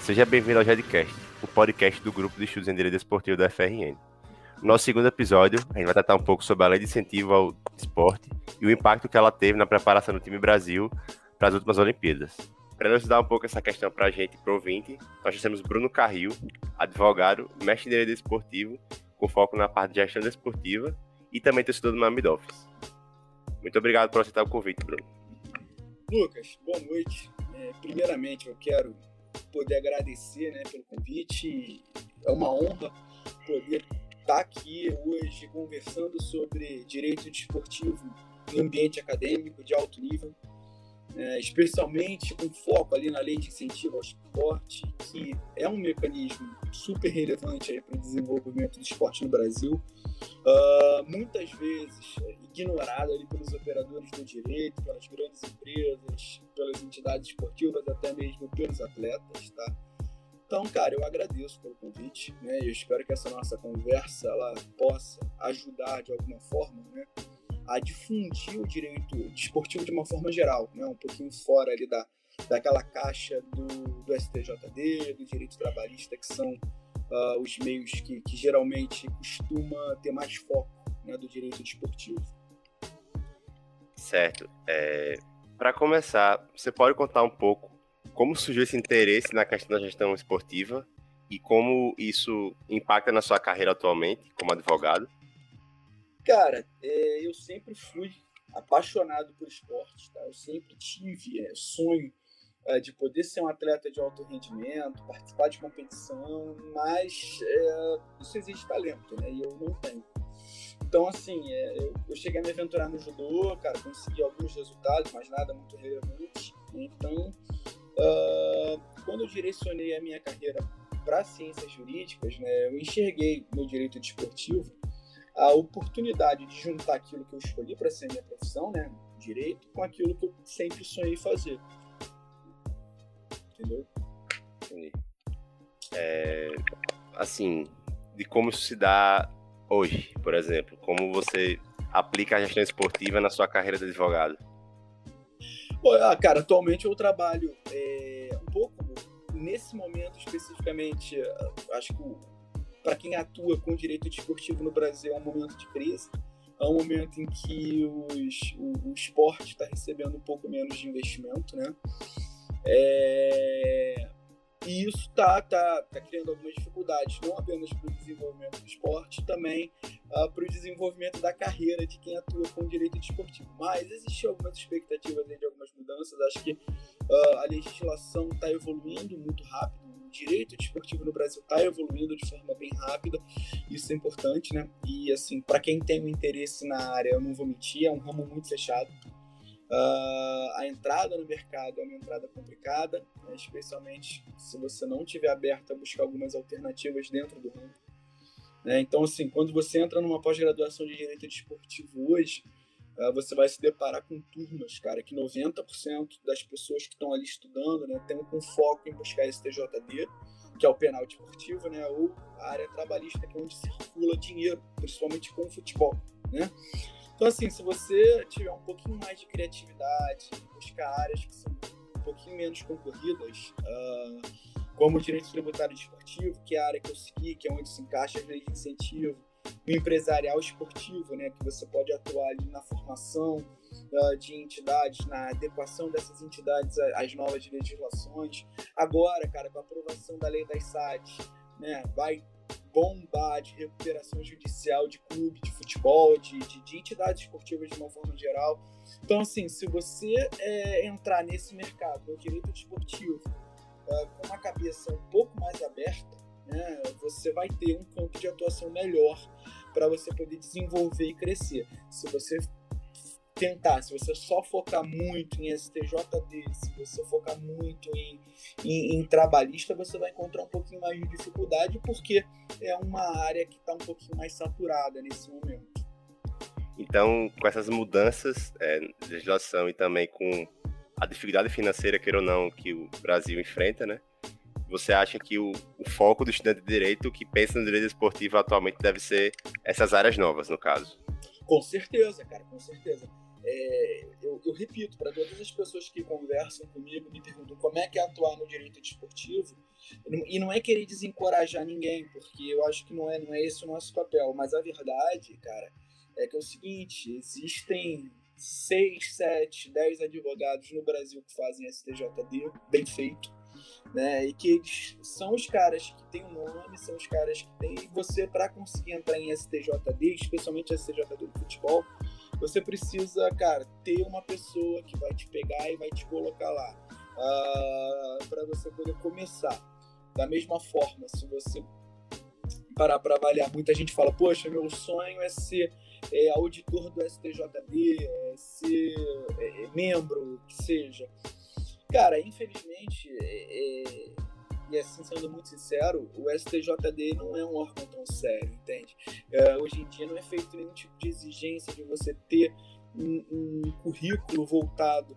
Seja bem-vindo ao Jedcast, o podcast do grupo de estudos em Direito Esportivo da FRN. No nosso segundo episódio, a gente vai tratar um pouco sobre a lei de incentivo ao esporte e o impacto que ela teve na preparação do time Brasil para as últimas Olimpíadas. Para elucidar um pouco essa questão para a gente, para o ouvinte, nós temos Bruno Carril, advogado, mestre em Direito Esportivo, com foco na parte de gestão desportiva e também torcedor do Miami Dolphins. Muito obrigado por aceitar o convite, Bruno. Lucas, boa noite. É, primeiramente, eu quero poder agradecer né, pelo convite. É uma honra poder estar aqui hoje conversando sobre direito desportivo em ambiente acadêmico de alto nível, é, especialmente com foco ali na lei de incentivo ao esporte, que é um mecanismo super relevante para o desenvolvimento do esporte no Brasil, uh, muitas vezes ignorado ali pelos operadores do direito, pelas grandes empresas, pelas entidades esportivas, até mesmo pelos atletas, tá? Então, cara, eu agradeço pelo convite, né? Eu espero que essa nossa conversa ela possa ajudar de alguma forma, né? A difundir o direito desportivo de uma forma geral, né? Um pouquinho fora ali da, daquela caixa do, do STJD, do direito trabalhista, que são uh, os meios que, que geralmente costuma ter mais foco né, do direito desportivo. Certo. É, Para começar, você pode contar um pouco como surgiu esse interesse na questão da gestão esportiva e como isso impacta na sua carreira atualmente como advogado? Cara, é, eu sempre fui apaixonado por esporte, tá? Eu sempre tive é, sonho é, de poder ser um atleta de alto rendimento, participar de competição, mas é, isso exige talento, né? E eu não tenho. Então, assim, é, eu, eu, cheguei a me aventurar no judô, cara, consegui alguns resultados, mas nada muito relevante. Então, uh, quando eu direcionei a minha carreira para ciências jurídicas, né, eu enxerguei no direito desportivo a oportunidade de juntar aquilo que eu escolhi para ser minha profissão, né, direito, com aquilo que eu sempre sonhei fazer. Entendeu? Entendi. É, assim, de como isso se dá hoje, por exemplo? Como você aplica a gestão esportiva na sua carreira de advogado? Bom, ah, cara, atualmente eu trabalho é, um pouco nesse momento especificamente. Acho que para quem atua com direito desportivo no Brasil é um momento de crise. É um momento em que os, o, o esporte está recebendo um pouco menos de investimento, né? É, e isso está tá, tá criando algumas dificuldades, não apenas para o desenvolvimento do esporte, também uh, para o desenvolvimento da carreira de quem atua com direito desportivo. Mas existem algumas expectativas de algumas mudanças. Acho que uh, a legislação está evoluindo muito rápido. Direito desportivo no Brasil está evoluindo de forma bem rápida. Isso é importante, né? E, assim, para quem tem um interesse na área, eu não vou mentir, é um ramo muito fechado Uh, a entrada no mercado é uma entrada complicada, né, especialmente se você não tiver aberto a buscar algumas alternativas dentro do ramo. Né? Então, assim, quando você entra numa pós-graduação de Direito Desportivo hoje, você vai se deparar com turmas, cara, que 90% das pessoas que estão ali estudando né, tem um foco em buscar esse TJD, que é o penal desportivo, né, ou a área trabalhista, que é onde circula dinheiro, principalmente com o futebol. Né? Então, assim, se você tiver um pouquinho mais de criatividade, buscar áreas que são um pouquinho menos concorridas, uh, como o direito tributário esportivo, que é a área que eu segui, que é onde se encaixa as leis de incentivo, empresarial esportivo, né, que você pode atuar ali na formação uh, de entidades, na adequação dessas entidades às novas legislações. Agora, cara, com a aprovação da lei das SADs, né, vai bombar de recuperação judicial de clube de futebol, de, de, de, entidades esportivas de uma forma geral. Então, assim, se você é, entrar nesse mercado do direito desportivo é, com uma cabeça um pouco mais aberta, né, você vai ter um campo de atuação melhor para você poder desenvolver e crescer. Se você tentar, se você só focar muito em STJD, se você focar muito em, em, em, trabalhista, você vai encontrar um pouquinho mais de dificuldade, porque é uma área que está um pouquinho mais saturada nesse momento. Então, com essas mudanças é, de legislação e também com a dificuldade financeira, queira ou não, que o Brasil enfrenta, né? Você acha que o, o foco do estudante de direito que pensa no direito esportivo atualmente deve ser essas áreas novas, no caso? Com certeza, cara, com certeza é, eu, eu, repito, para todas as pessoas que conversam comigo, me perguntam como é que é atuar no direito desportivo, e não é querer desencorajar ninguém, porque eu acho que não é, não é esse o nosso papel, mas a verdade, cara, é que é o seguinte, existem seis, sete, dez advogados no Brasil que fazem STJD, bem feito, né? E que eles são os caras que têm o nome, são os caras que têm. E você, para conseguir entrar em STJD, especialmente STJD do futebol, você precisa, cara, ter uma pessoa que vai te pegar e vai te colocar lá. Uh, ah, para você poder começar. Da mesma forma, se você parar para avaliar, muita gente fala, poxa, meu sonho é ser é, auditor do STJD, é ser é, é, membro, que seja. Cara, infelizmente, é, é, e assim sendo muito sincero, o STJD não é um órgão tão sério, entende? É, hoje em dia não é feito nenhum tipo de exigência de você ter um, um currículo voltado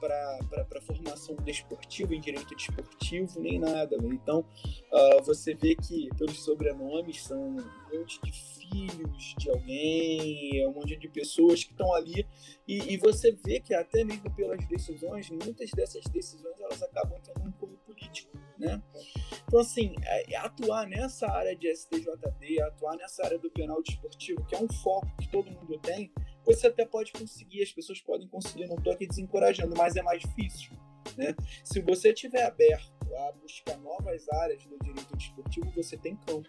para formação desportiva, em direito desportivo, nem nada. Né? Então, uh, você vê que pelos sobrenomes são um monte de filhos de alguém, é um monte de pessoas que estão ali, e, e, você vê que até mesmo pelas decisões, muitas dessas decisões elas acabam tendo um cunho político. Né? Então, assim, é, é atuar nessa área de STJD, atuar nessa área do penal desportivo, que é um foco que todo mundo tem, você até pode conseguir, as pessoas podem conseguir, não estou aqui desencorajando, mas é mais difícil. Né? Se você estiver aberto a buscar novas áreas do direito desportivo, você tem campo.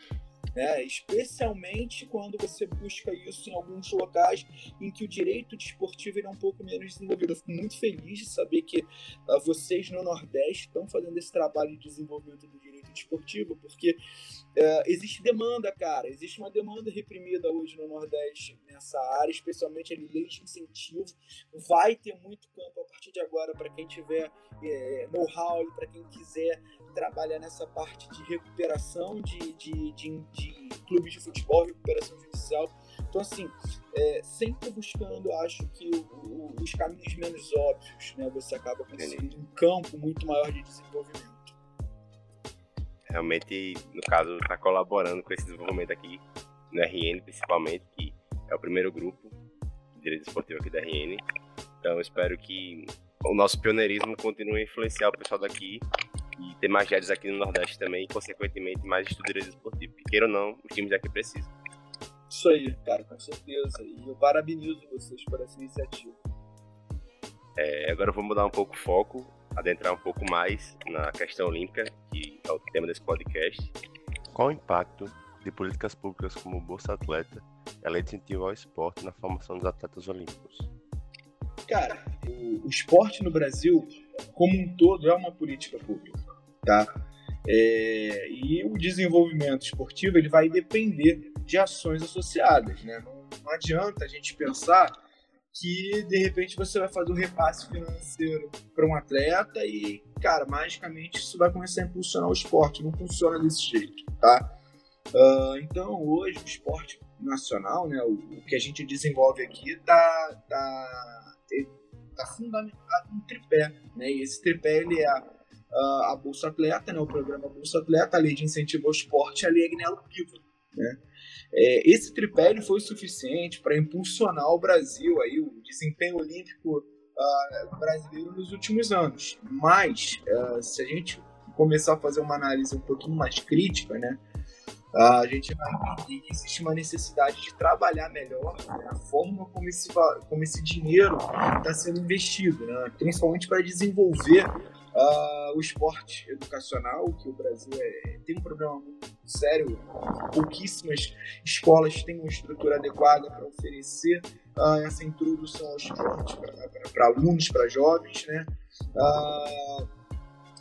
Né? Especialmente quando você busca isso em alguns locais em que o direito desportivo é um pouco menos desenvolvido. Eu fico muito feliz de saber que uh, vocês no Nordeste estão fazendo esse trabalho de desenvolvimento do direito desportivo, porque uh, existe demanda, cara, existe uma demanda reprimida hoje no Nordeste nessa área, especialmente ali leis de incentivo. Vai ter muito campo a partir de agora para quem tiver é, know-how e para quem quiser trabalhar nessa parte de recuperação de, de, de, de clubes de futebol, recuperação judicial. Então, assim, é, sempre buscando, acho que o, o, os caminhos menos óbvios, né? Você acaba conseguindo um campo muito maior de desenvolvimento. Realmente, no caso, está colaborando com esse desenvolvimento aqui, no RN principalmente, que é o primeiro grupo de direito esportivo aqui da RN. Então, espero que o nosso pioneirismo continue a influenciar o pessoal daqui e ter mais jazz aqui no Nordeste também, e consequentemente mais estudantes esportivos. Queira ou não, os times daqui precisam. Isso aí, cara, com certeza. E eu parabenizo vocês por essa iniciativa. É, agora vamos mudar um pouco o foco, adentrar um pouco mais na questão olímpica, que é o tema desse podcast. Qual o impacto de políticas públicas como Bolsa Atleta e a lei de incentivo ao esporte na formação dos atletas olímpicos? Cara, o, o esporte no Brasil, como um todo, é uma política pública tá? É, e o desenvolvimento esportivo ele vai depender de ações associadas, né? Não, não adianta a gente pensar que de repente você vai fazer um repasse financeiro para um atleta e, cara, magicamente isso vai começar a impulsionar o esporte. Não funciona desse jeito, tá? Uh, então, hoje, o esporte nacional, né, o, o, que a gente desenvolve aqui, tá, tá, tá fundamentado no tripé, né? E esse tripé, ele é a Bolsa Atleta, né, o programa Bolsa Atleta, a lei de incentivo ao esporte a lei Agnello Piva. Né? É, esse tripé foi suficiente para impulsionar o Brasil, aí, o desempenho olímpico uh, brasileiro nos últimos anos. Mas, uh, se a gente começar a fazer uma análise um pouquinho mais crítica, né, uh, a gente vai entender que existe uma necessidade de trabalhar melhor né, a forma como esse, como esse dinheiro está sendo investido, né, principalmente para desenvolver Uh, o esporte educacional, que o Brasil é, tem um problema muito sério, pouquíssimas escolas têm uma estrutura adequada para oferecer uh, essa introdução ao esporte para alunos, para jovens, né? Uh,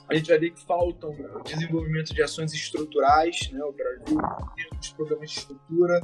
a gente vai ver que faltam desenvolvimento de ações estruturais, né? O Brasil tem os programas de estrutura,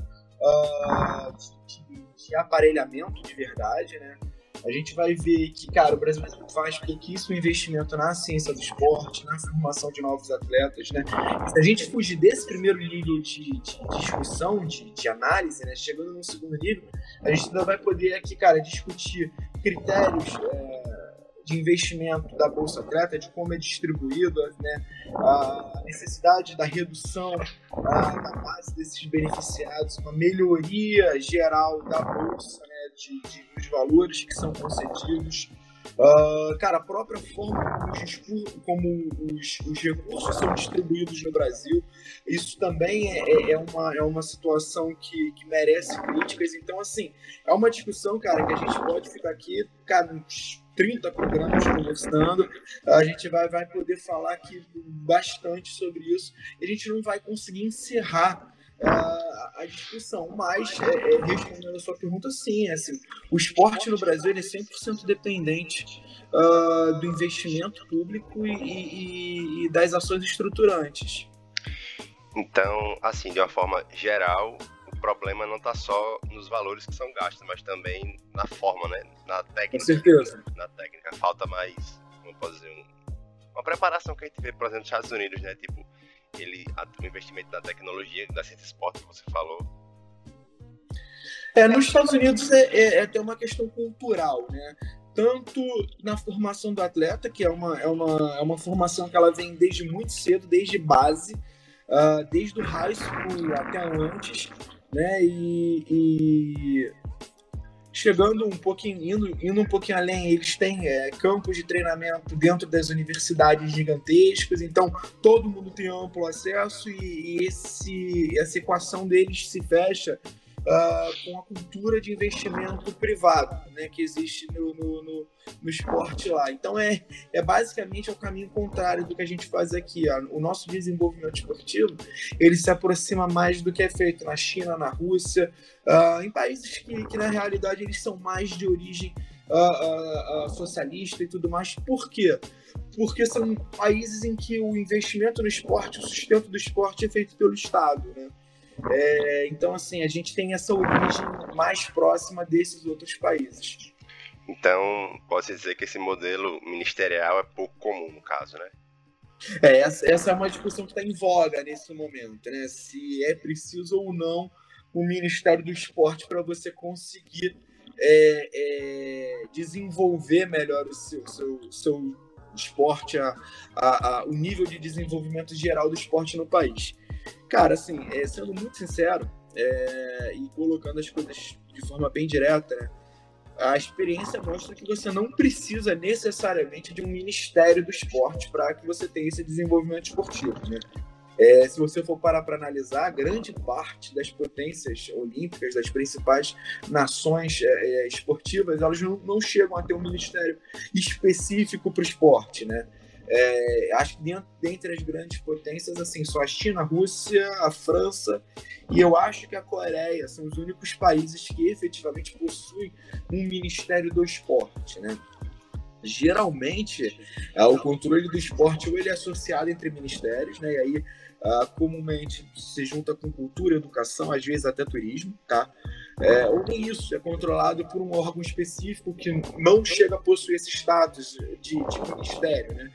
de, de aparelhamento de verdade, né? A gente vai ver que, cara, o Brasil faz pouquíssimo investimento na ciência do esporte, na formação de novos atletas, né? Se a gente fugir desse primeiro nível de, de discussão, de, de, análise, né? Chegando no segundo nível, a gente ainda vai poder aqui, cara, discutir critérios é, de investimento da Bolsa Atleta, de como é distribuído, né? a necessidade da redução da base desses beneficiados, uma melhoria geral da Bolsa, né? De, de, dos valores que são concedidos. Uh, cara, a própria forma como os, como os, os, recursos são distribuídos no Brasil, isso também é, é, é, uma, é uma situação que, que merece críticas. Então, assim, é uma discussão, cara, que a gente pode ficar aqui, cara, uns 30 programas conversando. A gente vai, vai poder falar aqui bastante sobre isso. A gente não vai conseguir encerrar a discussão. Mas, é, é, respondendo a sua pergunta, sim, é assim, o esporte no Brasil ele é 100% dependente uh, do investimento público e, e, e, das ações estruturantes. Então, assim, de uma forma geral, o problema não está só nos valores que são gastos, mas também na forma, né? Na técnica. Com certeza. Na técnica. Falta mais, como posso dizer, um, uma preparação que a gente vê, por exemplo, nos Estados Unidos, né? Tipo, ele, o investimento na tecnologia, da ciência esporte que você falou. É, nos Estados Unidos é, é, é até uma questão cultural, né? Tanto na formação do atleta, que é uma, é, uma, é uma formação que ela vem desde muito cedo, desde base, uh, desde o high school até antes, né? E, e chegando um pouquinho, indo, indo um pouquinho além, eles têm é, campos de treinamento dentro das universidades gigantescas, então todo mundo tem amplo acesso e, e esse, essa equação deles se fecha uh, com a cultura de investimento privado né, que existe no, no, no, no, esporte lá. Então é, é basicamente o caminho contrário do que a gente faz aqui. Ó. O nosso desenvolvimento esportivo ele se aproxima mais do que é feito na China, na Rússia, uh, em países que, que na realidade eles são mais de origem uh, socialista e tudo mais. Por quê? Porque são países em que o investimento no esporte, o sustento do esporte é feito pelo Estado, né? É, então, assim, a gente tem essa origem mais próxima desses outros países. Então, posso dizer que esse modelo ministerial é pouco comum, no caso, né? É, essa, essa é uma discussão que está em voga nesse momento, né? Se é preciso ou não o Ministério do Esporte para você conseguir é, é, desenvolver melhor o seu, seu, seu esporte, a, a, a, o nível de desenvolvimento geral do esporte no país. Cara, assim, é, sendo muito sincero é, e colocando as coisas de forma bem direta, né, a experiência mostra que você não precisa necessariamente de um ministério do esporte para que você tenha esse desenvolvimento esportivo, né? É, se você for parar para analisar, grande parte das potências olímpicas, das principais nações é, é esportivas, elas não, não, chegam a ter um ministério específico para o esporte, né? É, acho que dentro, dentre as grandes potências, assim, só a China, a Rússia, a França e eu acho que a Coreia são os únicos países que efetivamente possuem um Ministério do Esporte, né? Geralmente, é, o controle do esporte ou ele é associado entre ministérios, né? E aí, uh, comumente, se junta com cultura, educação, às vezes até turismo, tá? É, ou nem isso, é controlado por um órgão específico que não chega a possuir esse status de, de ministério, né?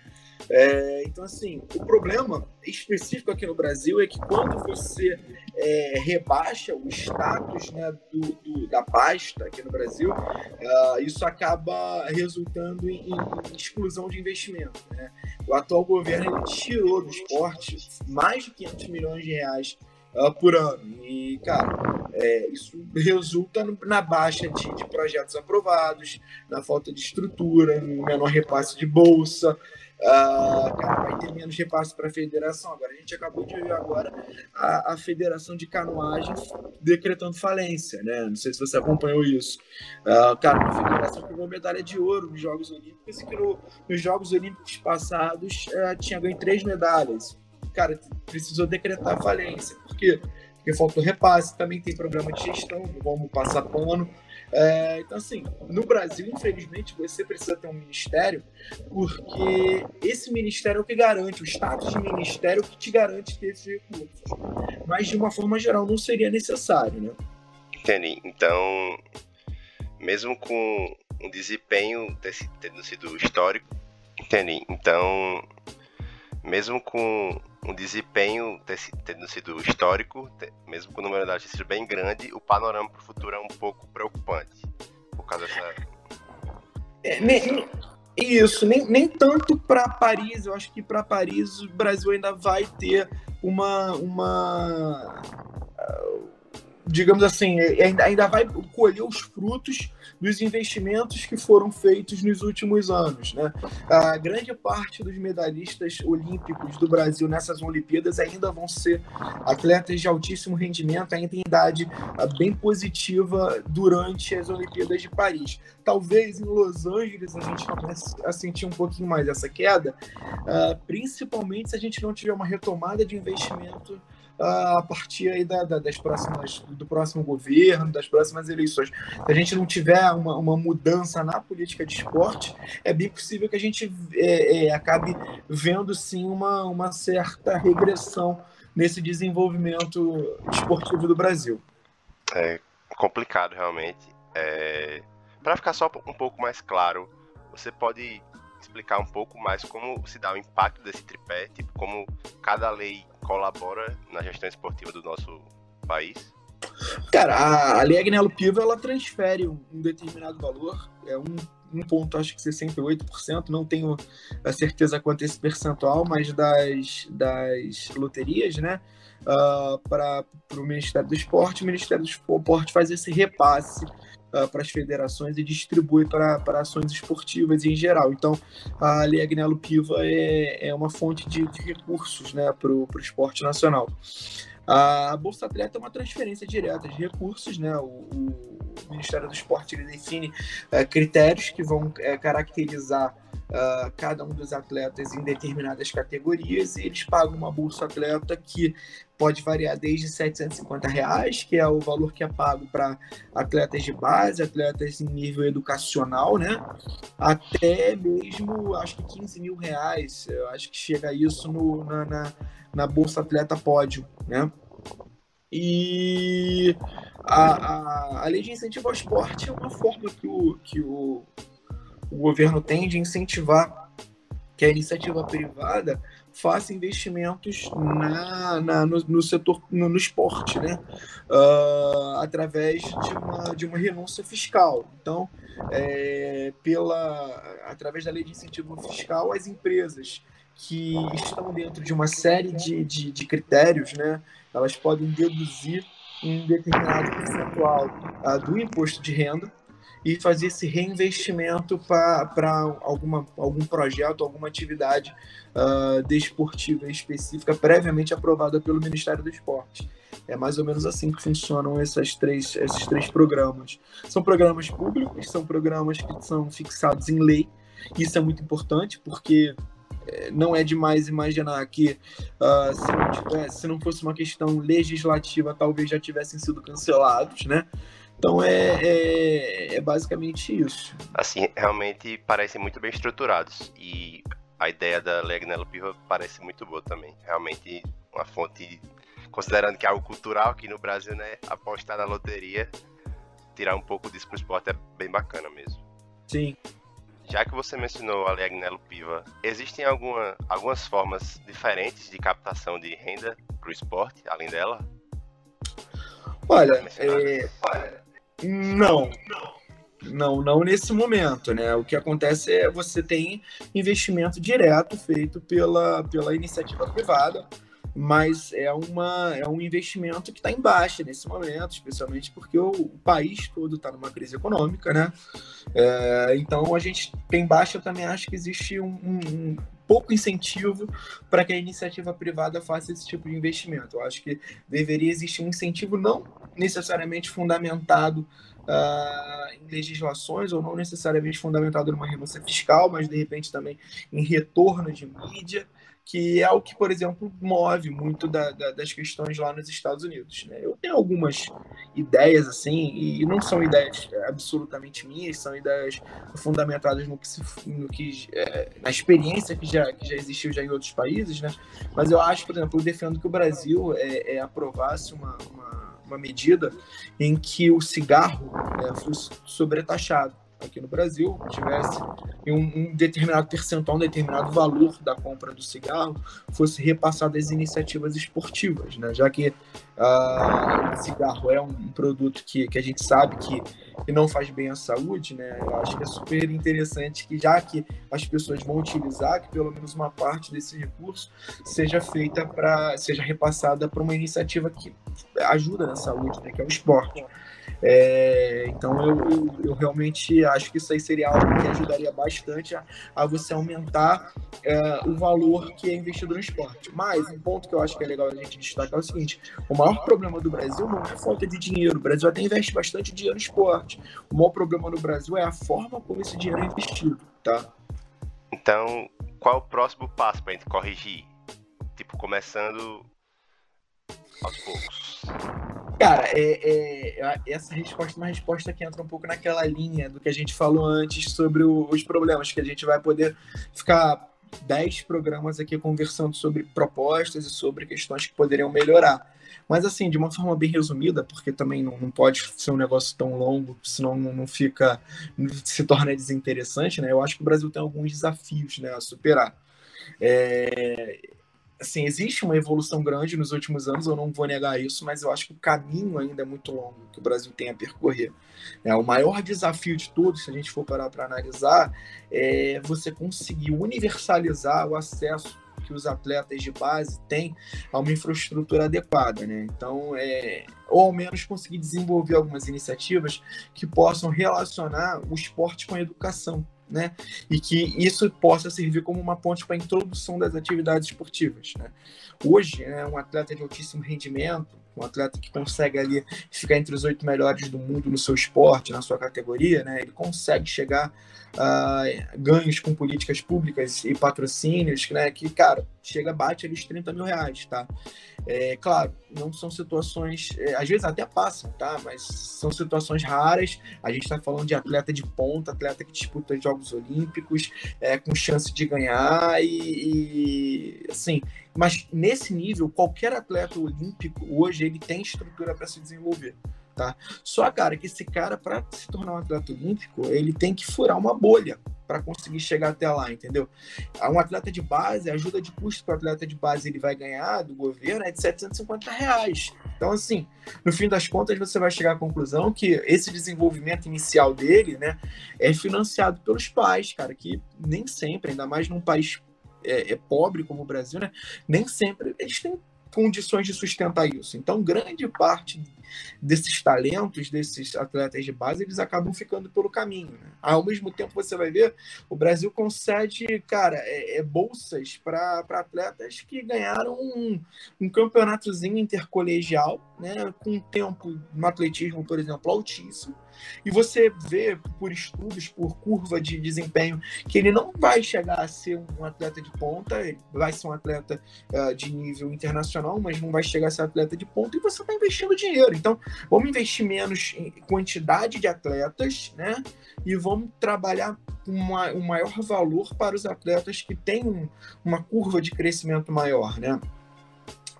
É, então, assim, o problema específico aqui no Brasil é que quando você é, rebaixa o status né, do, do, da pasta aqui no Brasil, uh, isso acaba resultando em, em, exclusão de investimento. Né? O atual governo tirou do esporte mais de 500 milhões de reais uh, por ano. E, cara, é, isso resulta na baixa de, de projetos aprovados, na falta de estrutura, no menor repasse de bolsa. Uh, cara, vai ter menos repasse para a federação. Agora, a gente acabou de ver agora a, a, Federação de Canoagem decretando falência, né? Não sei se você acompanhou isso. Uh, cara, a federação pegou medalha de ouro nos Jogos Olímpicos e que no, nos Jogos Olímpicos passados uh, tinha ganho três medalhas. Cara, precisou decretar falência. Por quê? Porque faltou repasse, também tem programa de gestão, vamos passar pano. É, então, assim, no Brasil, infelizmente, você precisa ter um ministério, porque esse ministério é o que garante, o status de ministério é o que te garante ter esses recursos. Mas, de uma forma geral, não seria necessário, né? Entendi. Então, mesmo com um desempenho tendo sido histórico, entendi. Então, mesmo com um desempenho tendo sido histórico, mesmo com o número de sido bem grande, o panorama para o futuro é um pouco preocupante. Por causa dessa. É, nem, isso, nem, nem tanto para Paris, eu acho que para Paris o Brasil ainda vai ter uma. uma digamos assim, ainda, ainda vai colher os frutos dos investimentos que foram feitos nos últimos anos. Né? A grande parte dos medalhistas olímpicos do Brasil nessas Olimpíadas ainda vão ser atletas de altíssimo rendimento, ainda em idade ah, bem positiva durante as Olimpíadas de Paris. Talvez em Los Angeles a gente comece a sentir um pouquinho mais essa queda, uh, principalmente se a gente não tiver uma retomada de investimento a partir aí da, da, das próximas, do próximo governo, das próximas eleições. Se a gente não tiver uma, uma mudança na política de esporte, é bem possível que a gente é, é, acabe vendo sim uma, uma certa regressão nesse desenvolvimento esportivo do Brasil. É complicado realmente. É... Para ficar só um pouco mais claro, você pode explicar um pouco mais como se dá o impacto desse tripé, tipo, como cada lei colabora na gestão esportiva do nosso país? Cara, a, Lei Agnello Piva, ela transfere um, um determinado valor, é um, um ponto, acho que 68%, não tenho a certeza quanto é esse percentual, mas das, das loterias, né, uh, para o Ministério do Esporte, o Ministério do Esporte faz esse repasse uh, para as federações e distribui para ações esportivas em geral. Então, a Lei Agnello Piva é, é uma fonte de, de recursos né, para o esporte nacional. A Bolsa Atleta é uma transferência direta de recursos, né? O, o Ministério do Esporte define uh, critérios que vão uh, caracterizar uh, cada um dos atletas em determinadas categorias e eles pagam uma bolsa atleta que pode variar desde 750 reais, que é o valor que é pago para atletas de base, atletas em nível educacional, né? Até mesmo, acho que 15 mil reais, eu acho que chega isso no, na, na, na Bolsa Atleta Pódio, né? E a, a, a lei de incentivo ao esporte é uma forma que o, que o, o governo tem de incentivar que a iniciativa privada faça investimentos na, na no, no, setor no, no esporte, né? Uh, através de uma, de uma renúncia fiscal. Então, é, pela, através da lei de incentivo fiscal, as empresas que estão dentro de uma série de, de, de critérios, né? Elas podem deduzir um determinado percentual uh, do imposto de renda e fazer esse reinvestimento para algum projeto, alguma atividade uh, desportiva específica previamente aprovada pelo Ministério do Esporte. É mais ou menos assim que funcionam essas três, esses três programas. São programas públicos, são programas que são fixados em lei. Isso é muito importante porque não é demais imaginar que uh, se, não tivesse, se não fosse uma questão legislativa, talvez já tivessem sido cancelados, né? Então é, é, é, basicamente isso. Assim, realmente parecem muito bem estruturados. E a ideia da Lei Agnello Piva parece muito boa também. Realmente uma fonte, considerando que é algo cultural aqui no Brasil, né? Apostar na loteria, tirar um pouco disso pro esporte é bem bacana mesmo. Sim. Já que você mencionou a Agnello Piva, existem alguma, algumas formas diferentes de captação de renda para o esporte, além dela? Olha, é, não. Não, não nesse momento, né? O que acontece é você tem investimento direto feito pela, pela iniciativa privada, mas é, uma, é um investimento que está em baixa nesse momento, especialmente porque o, o país todo está numa crise econômica, né? É, então a gente tem baixa, eu também acho que existe um, um pouco incentivo para que a iniciativa privada faça esse tipo de investimento. Eu acho que deveria existir um incentivo não necessariamente fundamentado uh, em legislações ou não necessariamente fundamentado numa renúncia fiscal, mas de repente também em retorno de mídia que é o que, por exemplo, move muito da, da, das questões lá nos Estados Unidos. Né? Eu tenho algumas ideias assim, e não são ideias absolutamente minhas, são ideias fundamentadas no que, se, no que é, na experiência que já, que já existiu já em outros países, né? Mas eu acho, por exemplo, eu defendo que o Brasil é, é aprovasse uma, uma, uma medida em que o cigarro é, fosse sobretaxado aqui no Brasil tivesse um, um, determinado percentual, um determinado valor da compra do cigarro fosse repassado às iniciativas esportivas, né? já que o cigarro é um produto que, que a gente sabe que e não faz bem à saúde, né? Eu acho que é super interessante que, já que as pessoas vão utilizar, que pelo menos uma parte desse recurso seja feita para, seja repassada para uma iniciativa que ajuda na saúde, né? Que é o esporte. É, então eu, eu, realmente acho que isso aí seria algo que ajudaria bastante a, a você aumentar é, o valor que é investido no esporte. Mas um ponto que eu acho que é legal a gente destacar é o seguinte: o maior problema do Brasil não é falta de dinheiro. O Brasil até investe bastante dinheiro no esporte. O maior problema no Brasil é a forma como esse dinheiro é investido, tá? Então, qual é o próximo passo para a gente corrigir? Tipo, começando aos poucos. Cara, é, é, essa resposta é uma resposta que entra um pouco naquela linha do que a gente falou antes sobre o, os problemas, que a gente vai poder ficar 10 programas aqui conversando sobre propostas e sobre questões que poderiam melhorar. Mas, assim, de uma forma bem resumida, porque também não, não pode ser um negócio tão longo, senão não, não fica. se torna desinteressante, né? Eu acho que o Brasil tem alguns desafios né, a superar. É, assim, existe uma evolução grande nos últimos anos, eu não vou negar isso, mas eu acho que o caminho ainda é muito longo que o Brasil tem a percorrer. É, o maior desafio de todos, se a gente for parar para analisar, é você conseguir universalizar o acesso que os atletas de base têm a uma infraestrutura adequada, né? Então, é, ou ao menos conseguir desenvolver algumas iniciativas que possam relacionar o esporte com a educação, né? E que isso possa servir como uma ponte para a introdução das atividades esportivas, né? Hoje, né, um atleta de altíssimo rendimento, um atleta que consegue ali ficar entre os oito melhores do mundo no seu esporte, na sua categoria, né? Ele consegue chegar a ganhos com políticas públicas e patrocínios, né? Que, cara, chega, bate ali os 30 mil reais, tá? É, claro, não são situações, é, às vezes até passam, tá? Mas são situações raras. A gente está falando de atleta de ponta, atleta que disputa Jogos Olímpicos, é, com chance de ganhar e, e assim. Mas nesse nível, qualquer atleta olímpico hoje ele tem estrutura para se desenvolver. Tá? Só, cara, que esse cara, para se tornar um atleta olímpico, ele tem que furar uma bolha para conseguir chegar até lá, entendeu? Um atleta de base, a ajuda de custo o atleta de base ele vai ganhar do governo é de 750 reais. Então, assim, no fim das contas, você vai chegar à conclusão que esse desenvolvimento inicial dele, né, é financiado pelos pais, cara, que nem sempre, ainda mais num país é, é pobre como o Brasil, né, nem sempre eles têm condições de sustentar isso. Então, grande parte desses talentos, desses atletas de base, eles acabam ficando pelo caminho. Né? Ao mesmo tempo, você vai ver, o Brasil concede, cara, é, é bolsas para atletas que ganharam um, um campeonatozinho intercolegial, né, com tempo no atletismo, por exemplo, altíssimo e você vê por estudos, por curva de desempenho, que ele não vai chegar a ser um atleta de ponta, ele vai ser um atleta uh, de nível internacional, mas não vai chegar a ser atleta de ponta, e você está investindo dinheiro. Então, vamos investir menos em quantidade de atletas, né? E vamos trabalhar uma, um maior valor para os atletas que têm um, uma curva de crescimento maior, né?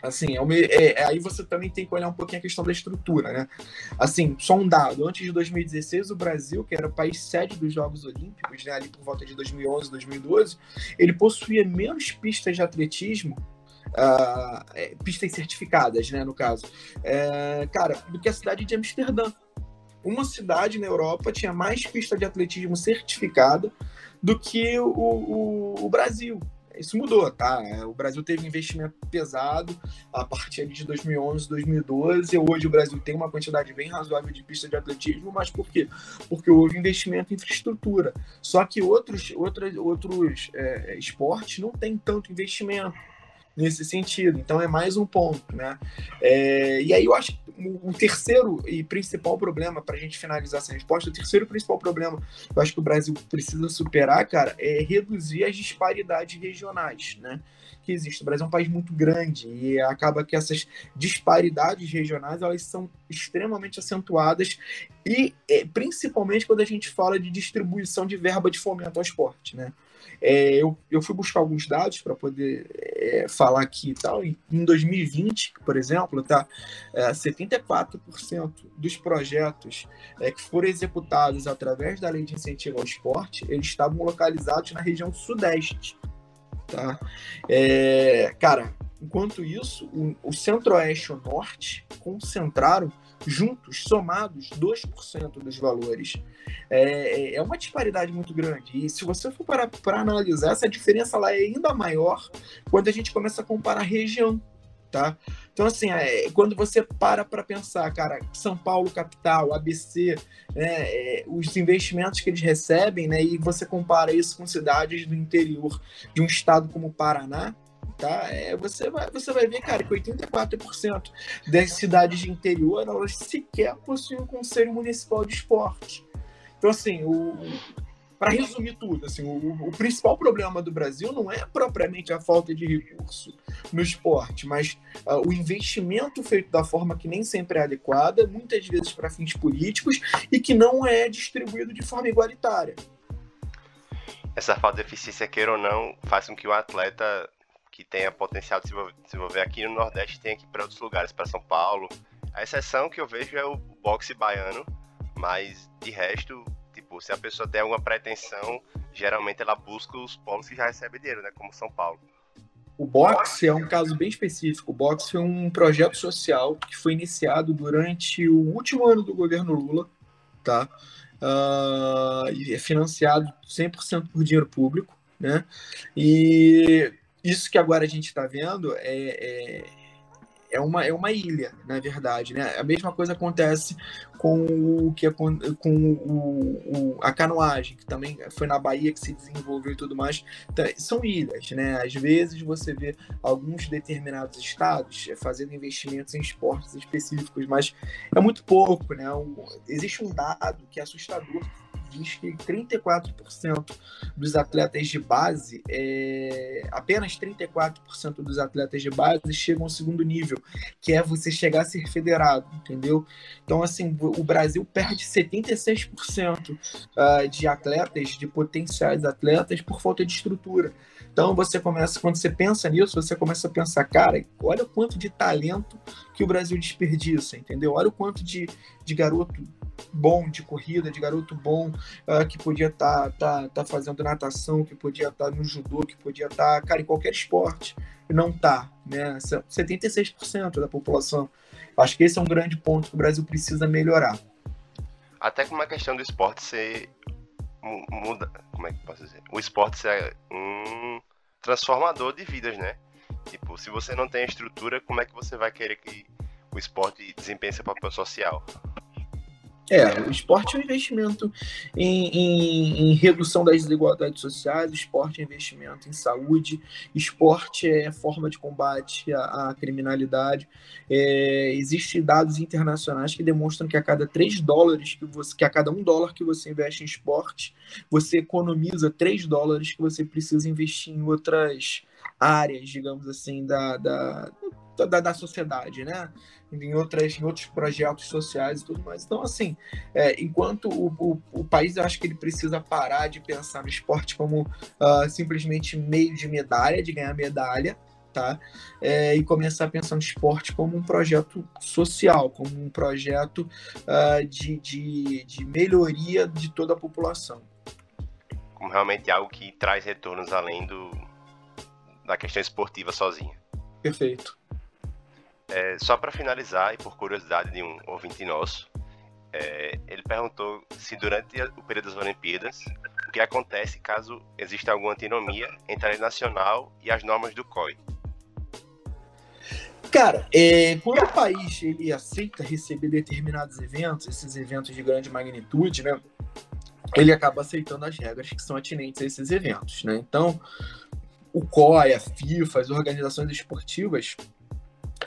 Assim, é, é, aí você também tem que olhar um pouquinho a questão da estrutura, né? Assim, só um dado. Antes de 2016, o Brasil, que era o país sede dos Jogos Olímpicos, né, ali por volta de 2011, 2012, ele possuía menos pistas de atletismo Uh, pistas certificadas, né, no caso, é, cara, do que a cidade de Amsterdã. Uma cidade na Europa tinha mais pista de atletismo certificada do que o, o, o Brasil isso mudou, tá? É, o Brasil teve investimento pesado a partir de 2011, 2012. Hoje o Brasil tem uma quantidade bem razoável de pistas de atletismo, mas por quê? Porque houve investimento em infraestrutura. Só que outros, outros, outros é, esportes não têm tanto investimento nesse sentido. Então é mais um ponto, né? É, e aí eu acho que o terceiro e principal problema para a gente finalizar essa resposta, o terceiro principal problema eu acho que o Brasil precisa superar, cara, é reduzir as disparidades regionais, né? Que existe. O Brasil é um país muito grande e acaba que essas disparidades regionais elas são extremamente acentuadas e é, principalmente quando a gente fala de distribuição de verba de fomento ao esporte, né? É, eu, eu fui buscar alguns dados para poder é, falar aqui e tal. E em 2020, por exemplo, tá, é, 74% dos projetos é, que foram executados através da lei de incentivo ao esporte, eles estavam localizados na região sudeste. Tá? É, cara, enquanto isso, o, o centro-oeste e o norte concentraram juntos, somados, 2% dos valores. É, é uma disparidade muito grande. E se você for para, para analisar, essa diferença lá é ainda maior quando a gente começa a comparar região. Tá? Então, assim, é, quando você para para pensar, cara, São Paulo capital, ABC, né, é, os investimentos que eles recebem, né, e você compara isso com cidades do interior de um estado como Paraná, tá? É, você, vai, você vai ver, cara, que 84% das cidades de interior, elas sequer possuem um conselho municipal de esporte. Então, assim, o, para resumir tudo, assim, o, o, principal problema do Brasil não é propriamente a falta de recurso no esporte, mas uh, o investimento feito da forma que nem sempre é adequada, muitas vezes para fins políticos, e que não é distribuído de forma igualitária. Essa falta de eficiência, queira ou não, faz com que o atleta que tenha potencial de se desenvolver aqui no Nordeste tenha que ir para outros lugares, para São Paulo. A exceção que eu vejo é o boxe baiano, mas de resto, tipo, se a pessoa tem alguma pretensão, geralmente ela busca os polos que já recebem dinheiro, né, como São Paulo. O boxe é um caso bem específico. O boxe foi um projeto social que foi iniciado durante o último ano do governo Lula, tá? Uh, e é financiado 100% por dinheiro público, né? E isso que agora a gente está vendo é, é, é, uma, é uma ilha, na verdade. Né? A mesma coisa acontece com o que com o, o, a canoagem, que também foi na Bahia que se desenvolveu e tudo mais. Então, são ilhas, né? Às vezes você vê alguns determinados estados fazendo investimentos em esportes específicos, mas é muito pouco, né? existe um dado que é assustador diz que 34% dos atletas de base, é, apenas 34% dos atletas de base chegam ao segundo nível, que é você chegar a ser federado, entendeu? Então, assim, o Brasil perde 76% ah, de atletas, de potenciais atletas, por falta de estrutura. Então você começa, quando você pensa nisso, você começa a pensar, cara, olha o quanto de talento que o Brasil desperdiça, entendeu? Olha o quanto de, de garoto bom de corrida, de garoto bom uh, que podia estar tá, tá, tá fazendo natação, que podia estar tá no judô, que podia estar, tá, cara, em qualquer esporte. Não tá, né? 76% da população. Acho que esse é um grande ponto que o Brasil precisa melhorar. Até com uma questão do esporte ser muda, como é que posso dizer? O esporte ser um transformador de vidas, né? Tipo, se você não tem estrutura, como é que você vai querer que o esporte desempenhe seu papel social? É, o esporte é um investimento em, em, em, redução das desigualdades sociais, esporte é investimento em saúde, esporte é forma de combate à, à criminalidade. É, Existem dados internacionais que demonstram que a cada 3 dólares que você, que a cada um dólar que você investe em esporte, você economiza 3 dólares que você precisa investir em outras áreas, digamos assim, da, da, da, da sociedade, né? em, outras, em outros projetos sociais e tudo mais. Então, assim, é, enquanto o, o, o, país, eu acho que ele precisa parar de pensar no esporte como uh, simplesmente meio de medalha, de ganhar medalha, tá? É, e começar a pensar no esporte como um projeto social, como um projeto uh, de, de, de melhoria de toda a população. Como realmente algo que traz retornos além do, da questão esportiva sozinha. Perfeito. É, só para finalizar, e por curiosidade de um ouvinte nosso, é, ele perguntou se durante o período das Olimpíadas, o que acontece caso exista alguma antinomia entre a lei nacional e as normas do COI. Cara, é, quando o país ele aceita receber determinados eventos, esses eventos de grande magnitude, né, ele acaba aceitando as regras que são atinentes a esses eventos, né? Então, o COI, a FIFA, as organizações esportivas,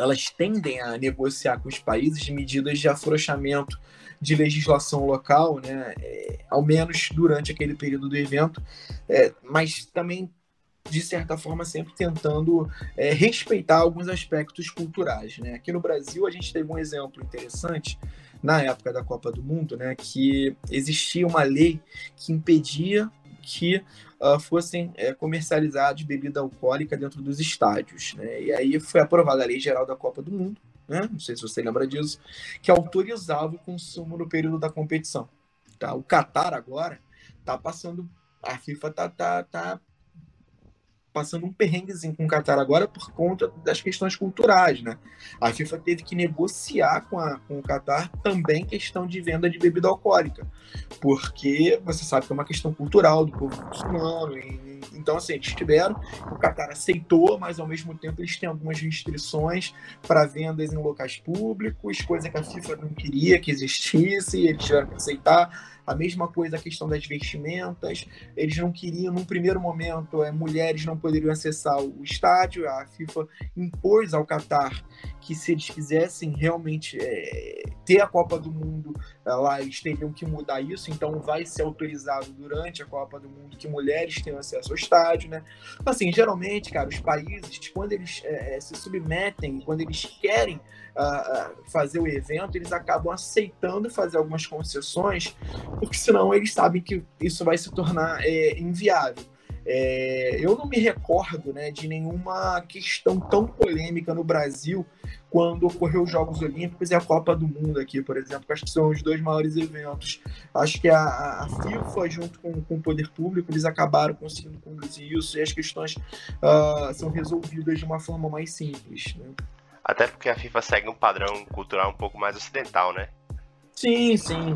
elas tendem a negociar com os países medidas de afrouxamento de legislação local, né, é, ao menos durante aquele período do evento, é, mas também de certa forma sempre tentando é, respeitar alguns aspectos culturais. Né? Aqui no Brasil a gente teve um exemplo interessante na época da Copa do Mundo, né, que existia uma lei que impedia que uh, fossem é, comercializados bebida alcoólica dentro dos estádios. Né? E aí foi aprovada a Lei Geral da Copa do Mundo, né? não sei se você lembra disso, que autorizava o consumo no período da competição. Tá? O Qatar agora está passando, a FIFA está tá, tá passando um perrenguezinho com o Qatar agora por conta das questões culturais, né? A FIFA teve que negociar com, a, com o Qatar também questão de venda de bebida alcoólica, porque você sabe que é uma questão cultural do povo muçulmano, então assim, eles tiveram, o Qatar aceitou, mas ao mesmo tempo eles têm algumas restrições para vendas em locais públicos, coisa que a FIFA não queria que existisse, e eles tiveram que aceitar a mesma coisa a questão das vestimentas. Eles não queriam, num primeiro momento, é, mulheres não poderiam acessar o estádio. A FIFA impôs ao Catar que se eles quisessem realmente é, ter a Copa do Mundo é, lá, eles teriam que mudar isso. Então vai ser autorizado durante a Copa do Mundo que mulheres tenham acesso ao estádio, né? Assim, geralmente, cara, os países, quando eles é, se submetem, quando eles querem fazer o evento, eles acabam aceitando fazer algumas concessões, porque senão eles sabem que isso vai se tornar é, inviável. É, eu não me recordo né, de nenhuma questão tão polêmica no Brasil quando ocorreu os Jogos Olímpicos e a Copa do Mundo aqui, por exemplo, acho que são os dois maiores eventos. Acho que a, a FIFA, junto com, com, o poder público, eles acabaram conseguindo conduzir isso e as questões uh, são resolvidas de uma forma mais simples. Né? Até porque a FIFA segue um padrão cultural um pouco mais ocidental, né? Sim, sim.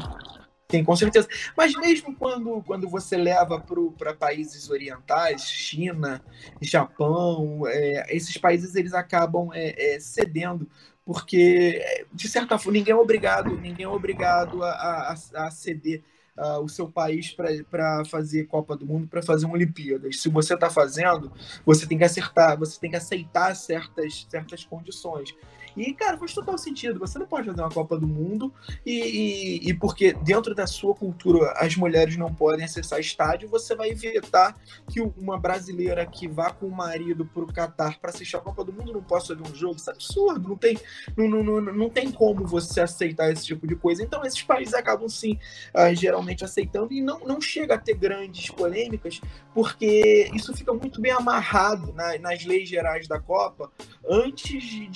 Sim, com certeza. Mas mesmo quando, quando você leva para países orientais, China, Japão, é, esses países eles acabam é, é, cedendo, porque de certa forma ninguém é obrigado, ninguém é obrigado a, a, a ceder uh, o seu país para fazer Copa do Mundo, para fazer uma Olimpíadas. Se você está fazendo, você tem que acertar, você tem que aceitar certas, certas condições. E, cara, faz total sentido. Você não pode fazer uma Copa do Mundo e, e, e, porque dentro da sua cultura as mulheres não podem acessar estádio, você vai evitar que uma brasileira que vá com o marido pro Catar para assistir a Copa do Mundo não possa ver um jogo. Isso é absurdo. Não tem, não, não, não, não tem como você aceitar esse tipo de coisa. Então, esses países acabam, sim, uh, geralmente aceitando e não, não chega a ter grandes polêmicas, porque isso fica muito bem amarrado na, nas leis gerais da Copa antes de,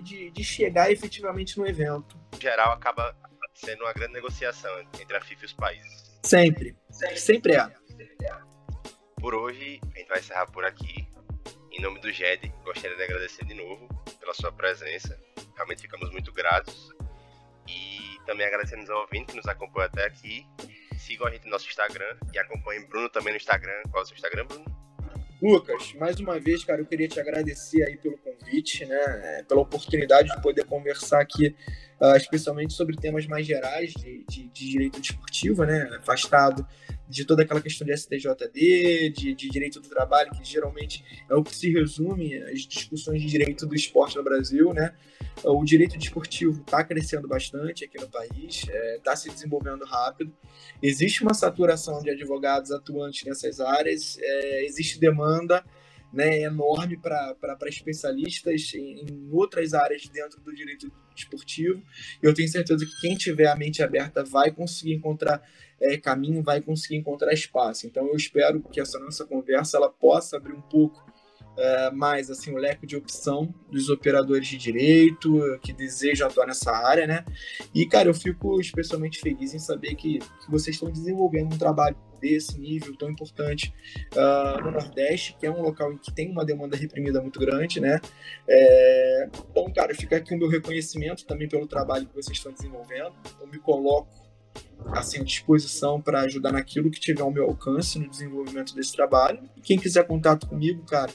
de, de chegar efetivamente no evento. Em geral, acaba sendo uma grande negociação entre a FIFA e os países. Sempre. Sempre é. Por hoje, a gente vai encerrar por aqui. Em nome do GED, gostaria de agradecer de novo pela sua presença. Realmente ficamos muito gratos. E também agradecemos ao ouvinte que nos acompanha até aqui. Sigam a gente no nosso Instagram e acompanhem Bruno também no Instagram. Qual é o seu Instagram, Bruno? Lucas, mais uma vez, cara, eu queria te agradecer aí pelo convite, né, pela oportunidade de poder conversar aqui, uh, especialmente sobre temas mais gerais de, de, de, direito desportivo, né, afastado de toda aquela questão de STJD, de, de direito do trabalho, que geralmente é o que se resume as discussões de direito do esporte no Brasil, né, o direito desportivo está crescendo bastante aqui no país, está é, tá se desenvolvendo rápido. Existe uma saturação de advogados atuantes nessas áreas, é, existe demanda né, enorme para especialistas em, em, outras áreas dentro do direito esportivo. Eu tenho certeza que quem tiver a mente aberta vai conseguir encontrar é, caminho, vai conseguir encontrar espaço. Então eu espero que essa nossa conversa ela possa abrir um pouco é, mais assim o leque de opção dos operadores de direito que desejam atuar nessa área, né? E cara, eu fico especialmente feliz em saber que, que vocês estão desenvolvendo um trabalho desse nível tão importante uh, no Nordeste, que é um local em que tem uma demanda reprimida muito grande, né? É, então, cara, fica aqui o meu reconhecimento também pelo trabalho que vocês estão desenvolvendo. Eu me coloco assim, disposição para ajudar naquilo que tiver ao meu alcance no desenvolvimento desse trabalho. Quem quiser contato comigo, cara,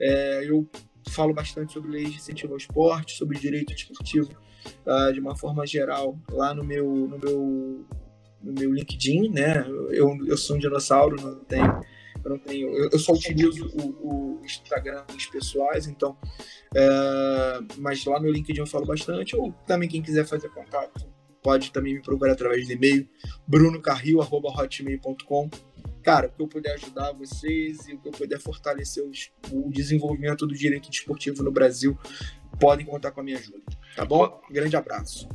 é, eu falo bastante sobre leis de incentivo ao esporte, sobre direito esportivo uh, de uma forma geral lá no meu, no meu, no meu LinkedIn, né? Eu, eu sou um dinossauro, não tenho, eu não tenho, eu, eu só utilizo o, o Instagram dos pessoais, então, é, mas lá no LinkedIn eu falo bastante. Ou também quem quiser fazer contato pode também me procurar através do e-mail brunocarril@hotmail.com cara, o que eu puder ajudar vocês e o que eu puder fortalecer os, o desenvolvimento do direito desportivo no Brasil, podem contar com a minha ajuda. Tá bom? grande abraço.